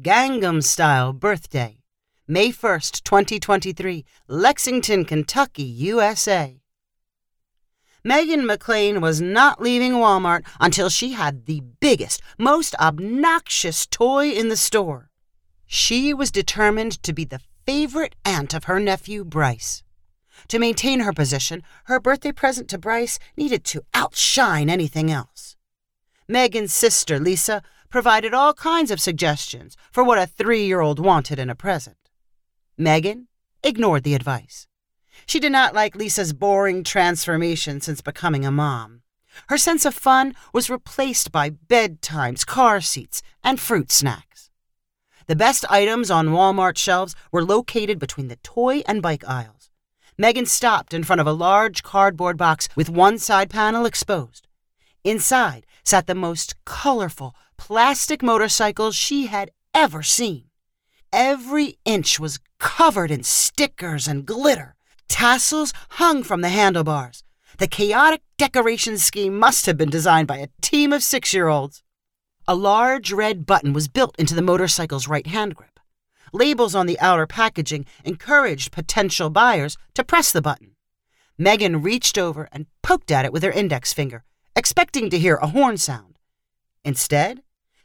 Gangnam Style birthday, May 1st, 2023, Lexington, Kentucky, USA. Megan McLean was not leaving Walmart until she had the biggest, most obnoxious toy in the store. She was determined to be the favorite aunt of her nephew, Bryce. To maintain her position, her birthday present to Bryce needed to outshine anything else. Megan's sister, Lisa, provided all kinds of suggestions for what a three year old wanted in a present. Megan ignored the advice. She did not like Lisa's boring transformation since becoming a mom. Her sense of fun was replaced by bedtimes, car seats, and fruit snacks. The best items on Walmart shelves were located between the toy and bike aisles. Megan stopped in front of a large cardboard box with one side panel exposed. Inside sat the most colorful plastic motorcycles she had ever seen. Every inch was covered in stickers and glitter. Tassels hung from the handlebars. The chaotic decoration scheme must have been designed by a team of six year olds. A large red button was built into the motorcycle's right hand grip. Labels on the outer packaging encouraged potential buyers to press the button. Megan reached over and poked at it with her index finger, expecting to hear a horn sound. Instead,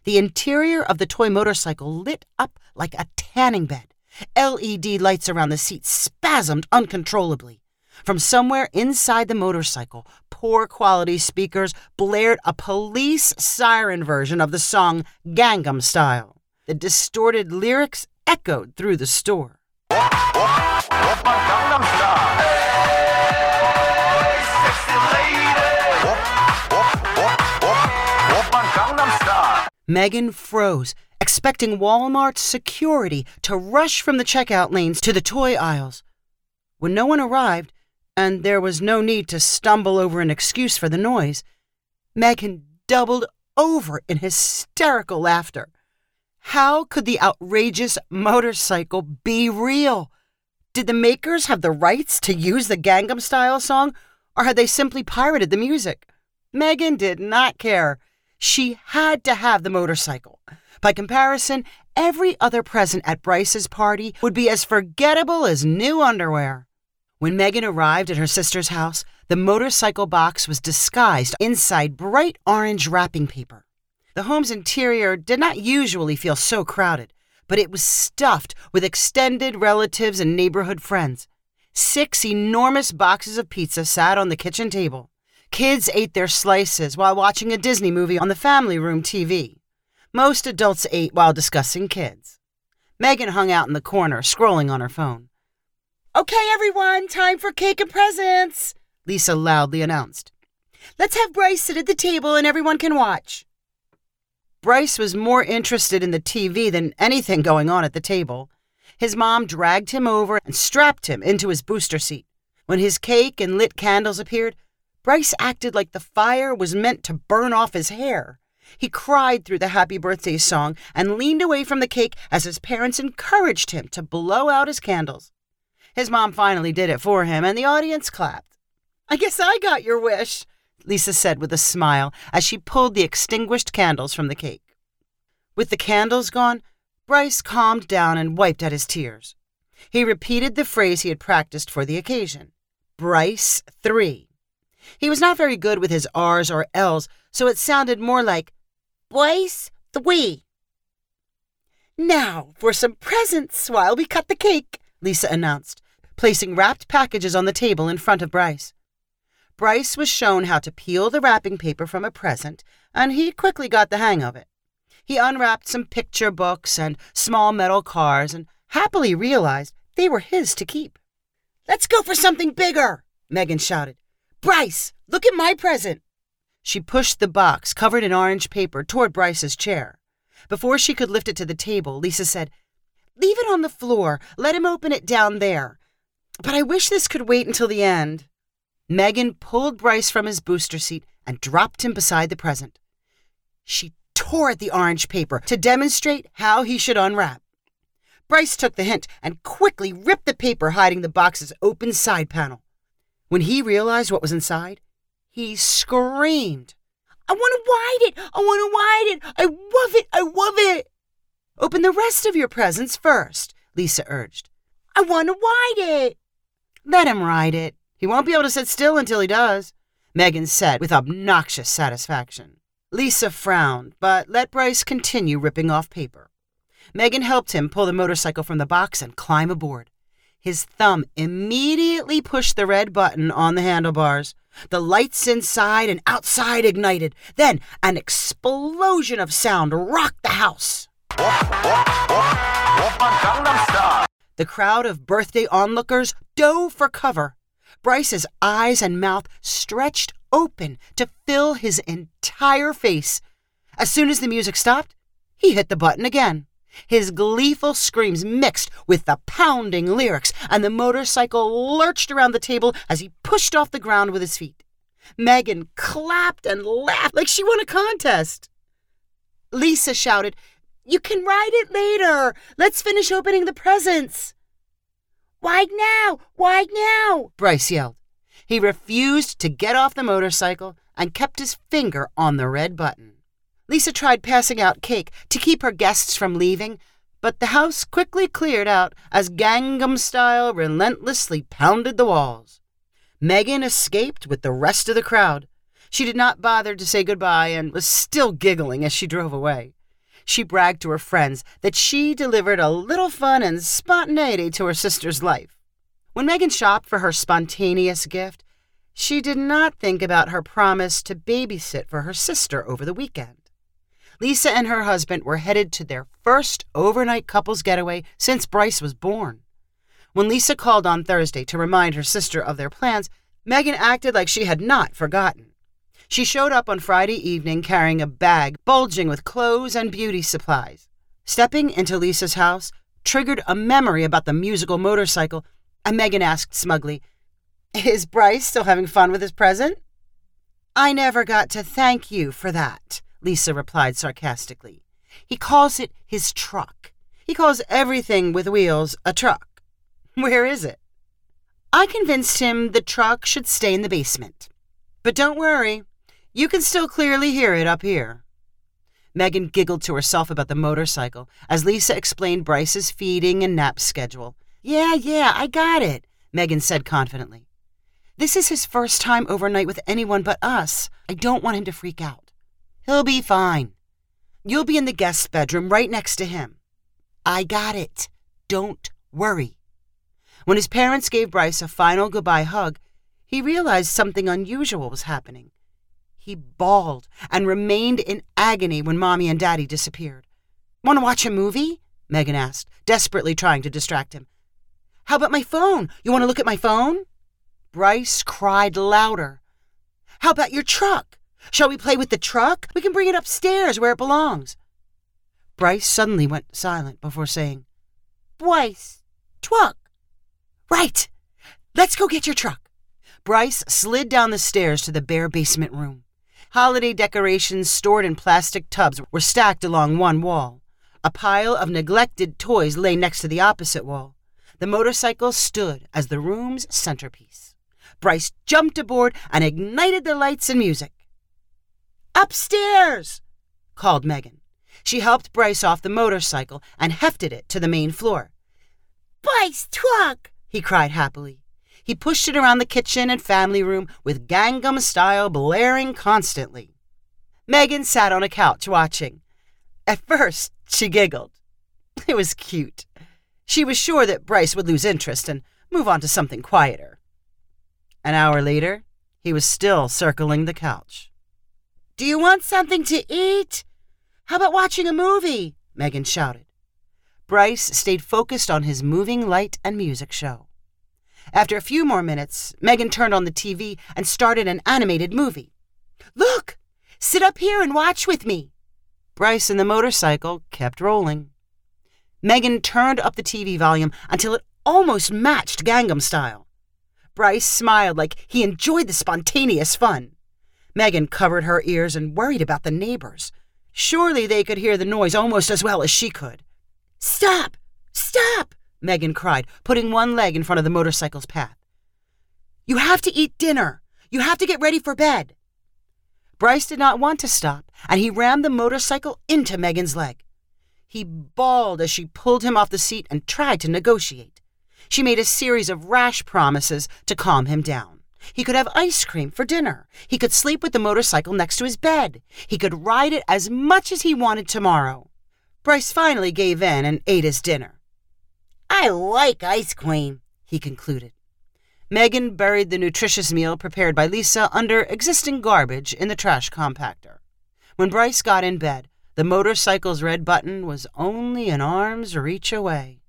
the interior of the toy motorcycle lit up like a tanning bed. LED lights around the seat spasmed uncontrollably. From somewhere inside the motorcycle, poor quality speakers blared a police siren version of the song Gangnam Style. The distorted lyrics echoed through the store. Megan froze, expecting Walmart's security to rush from the checkout lanes to the toy aisles. When no one arrived, and there was no need to stumble over an excuse for the noise, Megan doubled over in hysterical laughter. How could the outrageous motorcycle be real? Did the makers have the rights to use the Gangnam Style song, or had they simply pirated the music? Megan did not care. She had to have the motorcycle. By comparison, every other present at Bryce's party would be as forgettable as new underwear. When Megan arrived at her sister's house, the motorcycle box was disguised inside bright orange wrapping paper. The home's interior did not usually feel so crowded, but it was stuffed with extended relatives and neighborhood friends. Six enormous boxes of pizza sat on the kitchen table. Kids ate their slices while watching a Disney movie on the family room TV. Most adults ate while discussing kids. Megan hung out in the corner, scrolling on her phone. Okay, everyone, time for cake and presents, Lisa loudly announced. Let's have Bryce sit at the table and everyone can watch. Bryce was more interested in the TV than anything going on at the table. His mom dragged him over and strapped him into his booster seat. When his cake and lit candles appeared, Bryce acted like the fire was meant to burn off his hair. He cried through the happy birthday song and leaned away from the cake as his parents encouraged him to blow out his candles. His mom finally did it for him, and the audience clapped. I guess I got your wish, Lisa said with a smile as she pulled the extinguished candles from the cake. With the candles gone, Bryce calmed down and wiped at his tears. He repeated the phrase he had practiced for the occasion Bryce 3. He was not very good with his R's or L's, so it sounded more like Boys Three. Now for some presents while we cut the cake, Lisa announced, placing wrapped packages on the table in front of Bryce. Bryce was shown how to peel the wrapping paper from a present, and he quickly got the hang of it. He unwrapped some picture books and small metal cars and happily realized they were his to keep. Let's go for something bigger, Megan shouted. Bryce, look at my present. She pushed the box covered in orange paper toward Bryce's chair. Before she could lift it to the table, Lisa said, Leave it on the floor. Let him open it down there. But I wish this could wait until the end. Megan pulled Bryce from his booster seat and dropped him beside the present. She tore at the orange paper to demonstrate how he should unwrap. Bryce took the hint and quickly ripped the paper hiding the box's open side panel. When he realized what was inside, he screamed, I want to wide it! I want to wide it! I love it! I love it! Open the rest of your presents first, Lisa urged. I want to ride it. Let him ride it. He won't be able to sit still until he does, Megan said with obnoxious satisfaction. Lisa frowned, but let Bryce continue ripping off paper. Megan helped him pull the motorcycle from the box and climb aboard. His thumb immediately pushed the red button on the handlebars. The lights inside and outside ignited. Then an explosion of sound rocked the house. The crowd of birthday onlookers dove for cover. Bryce's eyes and mouth stretched open to fill his entire face. As soon as the music stopped, he hit the button again. His gleeful screams mixed with the pounding lyrics, and the motorcycle lurched around the table as he pushed off the ground with his feet. Megan clapped and laughed like she won a contest. Lisa shouted, You can ride it later. Let's finish opening the presents. Why now? Why now? Bryce yelled. He refused to get off the motorcycle and kept his finger on the red button. Lisa tried passing out cake to keep her guests from leaving, but the house quickly cleared out as Gangnam style relentlessly pounded the walls. Megan escaped with the rest of the crowd. She did not bother to say goodbye and was still giggling as she drove away. She bragged to her friends that she delivered a little fun and spontaneity to her sister's life. When Megan shopped for her spontaneous gift, she did not think about her promise to babysit for her sister over the weekend. Lisa and her husband were headed to their first overnight couples getaway since Bryce was born. When Lisa called on Thursday to remind her sister of their plans, Megan acted like she had not forgotten. She showed up on Friday evening carrying a bag bulging with clothes and beauty supplies. Stepping into Lisa's house triggered a memory about the musical motorcycle, and Megan asked smugly, Is Bryce still having fun with his present? I never got to thank you for that, Lisa replied sarcastically. He calls it his truck. He calls everything with wheels a truck. Where is it? I convinced him the truck should stay in the basement. But don't worry, you can still clearly hear it up here. Megan giggled to herself about the motorcycle as Lisa explained Bryce's feeding and nap schedule. Yeah, yeah, I got it, Megan said confidently. This is his first time overnight with anyone but us. I don't want him to freak out. He'll be fine. You'll be in the guest bedroom right next to him. I got it. Don't worry. When his parents gave Bryce a final goodbye hug, he realized something unusual was happening. He bawled and remained in agony when Mommy and Daddy disappeared. Want to watch a movie? Megan asked, desperately trying to distract him. How about my phone? You want to look at my phone? Bryce cried louder. How about your truck? Shall we play with the truck? We can bring it upstairs where it belongs. Bryce suddenly went silent before saying, Bryce, truck. Right. Let's go get your truck. Bryce slid down the stairs to the bare basement room. Holiday decorations stored in plastic tubs were stacked along one wall. A pile of neglected toys lay next to the opposite wall. The motorcycle stood as the room's centerpiece. Bryce jumped aboard and ignited the lights and music. Upstairs! called Megan. She helped Bryce off the motorcycle and hefted it to the main floor. Bryce truck! he cried happily. He pushed it around the kitchen and family room with Gangnam style blaring constantly. Megan sat on a couch watching. At first, she giggled. It was cute. She was sure that Bryce would lose interest and move on to something quieter. An hour later, he was still circling the couch. Do you want something to eat? How about watching a movie? Megan shouted. Bryce stayed focused on his moving light and music show. After a few more minutes, Megan turned on the TV and started an animated movie. Look! Sit up here and watch with me. Bryce and the motorcycle kept rolling. Megan turned up the TV volume until it almost matched Gangnam style. Bryce smiled like he enjoyed the spontaneous fun. Megan covered her ears and worried about the neighbors. Surely they could hear the noise almost as well as she could. Stop! Stop! Megan cried, putting one leg in front of the motorcycle's path. You have to eat dinner. You have to get ready for bed. Bryce did not want to stop, and he rammed the motorcycle into Megan's leg. He bawled as she pulled him off the seat and tried to negotiate. She made a series of rash promises to calm him down. He could have ice cream for dinner. He could sleep with the motorcycle next to his bed. He could ride it as much as he wanted tomorrow. Bryce finally gave in and ate his dinner. I like ice cream, he concluded. Megan buried the nutritious meal prepared by Lisa under existing garbage in the trash compactor. When Bryce got in bed, the motorcycle's red button was only an arm's reach away.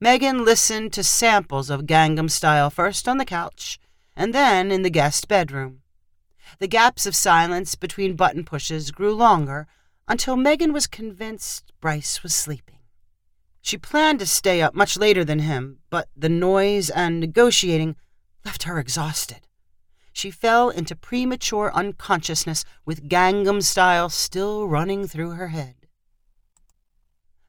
Megan listened to samples of Gangnam Style first on the couch and then in the guest bedroom. The gaps of silence between button pushes grew longer until Megan was convinced Bryce was sleeping. She planned to stay up much later than him, but the noise and negotiating left her exhausted. She fell into premature unconsciousness with Gangnam style still running through her head.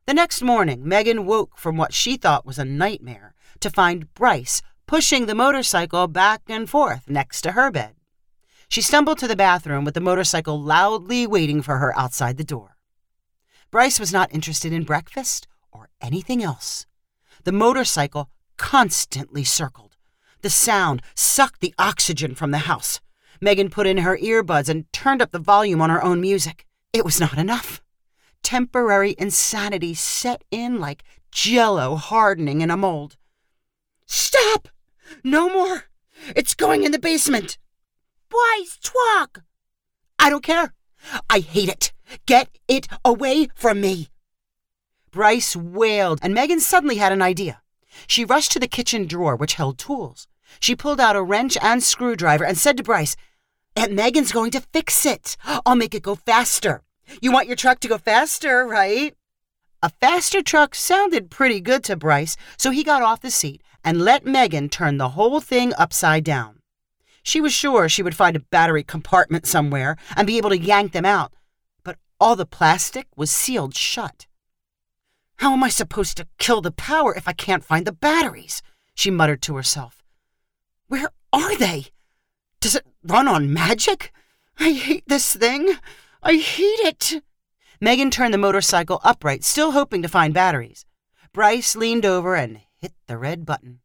The next morning, Megan woke from what she thought was a nightmare to find Bryce pushing the motorcycle back and forth next to her bed. She stumbled to the bathroom with the motorcycle loudly waiting for her outside the door. Bryce was not interested in breakfast or anything else. The motorcycle constantly circled. The sound sucked the oxygen from the house. Megan put in her earbuds and turned up the volume on her own music. It was not enough. Temporary insanity set in like jello hardening in a mold. Stop! No more! It's going in the basement! Bryce, truck! I don't care. I hate it. Get it away from me. Bryce wailed, and Megan suddenly had an idea. She rushed to the kitchen drawer, which held tools. She pulled out a wrench and screwdriver and said to Bryce, Aunt Megan's going to fix it. I'll make it go faster. You want your truck to go faster, right? A faster truck sounded pretty good to Bryce, so he got off the seat and let Megan turn the whole thing upside down. She was sure she would find a battery compartment somewhere and be able to yank them out, but all the plastic was sealed shut. How am I supposed to kill the power if I can't find the batteries? She muttered to herself. Where are they? Does it run on magic? I hate this thing. I hate it. Megan turned the motorcycle upright, still hoping to find batteries. Bryce leaned over and hit the red button.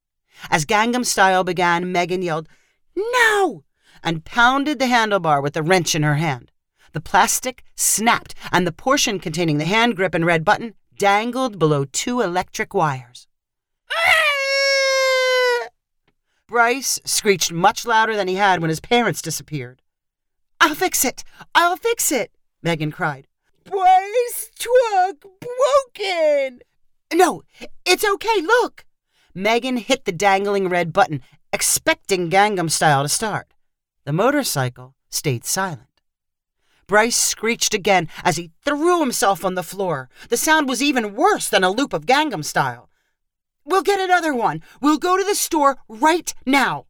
As Gangnam Style began, Megan yelled, No! and pounded the handlebar with the wrench in her hand. The plastic snapped, and the portion containing the hand grip and red button dangled below two electric wires. Bryce screeched much louder than he had when his parents disappeared. I'll fix it! I'll fix it! Megan cried. Bryce truck broken! No, it's okay, look! Megan hit the dangling red button, expecting Gangnam Style to start. The motorcycle stayed silent. Bryce screeched again as he threw himself on the floor. The sound was even worse than a loop of Gangnam Style. We'll get another one. We'll go to the store right now.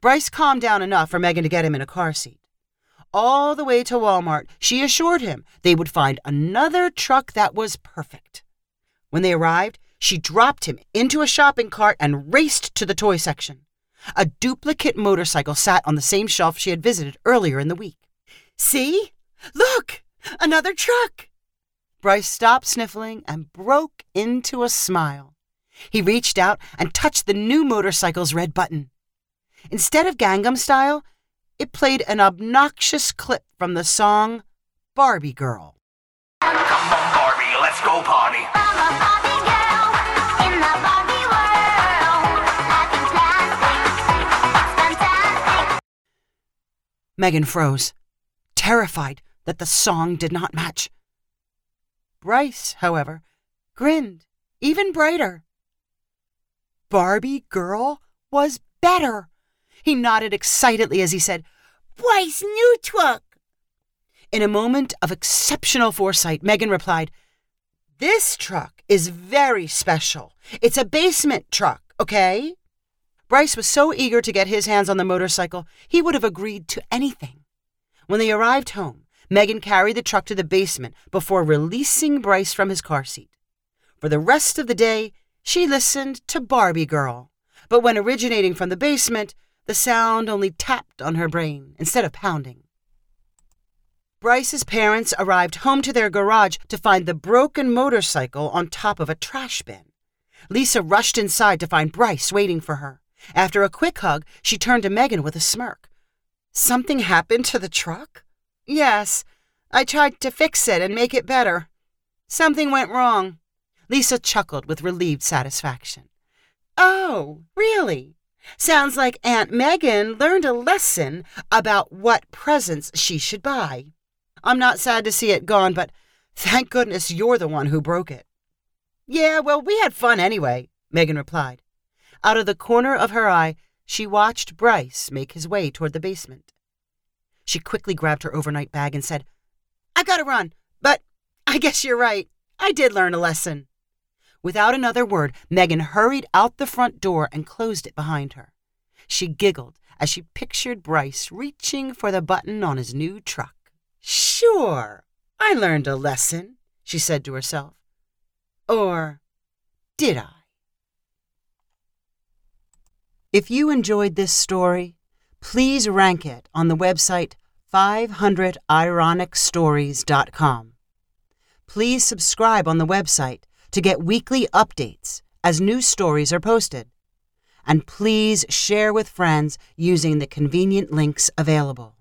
Bryce calmed down enough for Megan to get him in a car seat. All the way to Walmart, she assured him they would find another truck that was perfect. When they arrived, she dropped him into a shopping cart and raced to the toy section. A duplicate motorcycle sat on the same shelf she had visited earlier in the week. See? Look! Another truck! Bryce stopped sniffling and broke into a smile. He reached out and touched the new motorcycle's red button. Instead of Gangnam Style, it played an obnoxious clip from the song Barbie Girl. Come on, Barbie, let's go party. Megan froze, terrified that the song did not match. Bryce, however, grinned even brighter. Barbie Girl was better. He nodded excitedly as he said, Bryce new truck! In a moment of exceptional foresight, Megan replied, This truck is very special. It's a basement truck, okay? Bryce was so eager to get his hands on the motorcycle, he would have agreed to anything. When they arrived home, Megan carried the truck to the basement before releasing Bryce from his car seat. For the rest of the day, she listened to Barbie Girl, but when originating from the basement, the sound only tapped on her brain instead of pounding. Bryce's parents arrived home to their garage to find the broken motorcycle on top of a trash bin. Lisa rushed inside to find Bryce waiting for her. After a quick hug, she turned to Megan with a smirk. Something happened to the truck? Yes. I tried to fix it and make it better. Something went wrong. Lisa chuckled with relieved satisfaction. Oh, really? Sounds like Aunt Megan learned a lesson about what presents she should buy. I'm not sad to see it gone, but thank goodness you're the one who broke it. Yeah, well, we had fun anyway, Megan replied. Out of the corner of her eye, she watched Bryce make his way toward the basement. She quickly grabbed her overnight bag and said, I've gotta run, but I guess you're right. I did learn a lesson. Without another word, Megan hurried out the front door and closed it behind her. She giggled as she pictured Bryce reaching for the button on his new truck. Sure, I learned a lesson, she said to herself. Or did I? If you enjoyed this story, please rank it on the website 500ironicstories.com. Please subscribe on the website to get weekly updates as new stories are posted. And please share with friends using the convenient links available.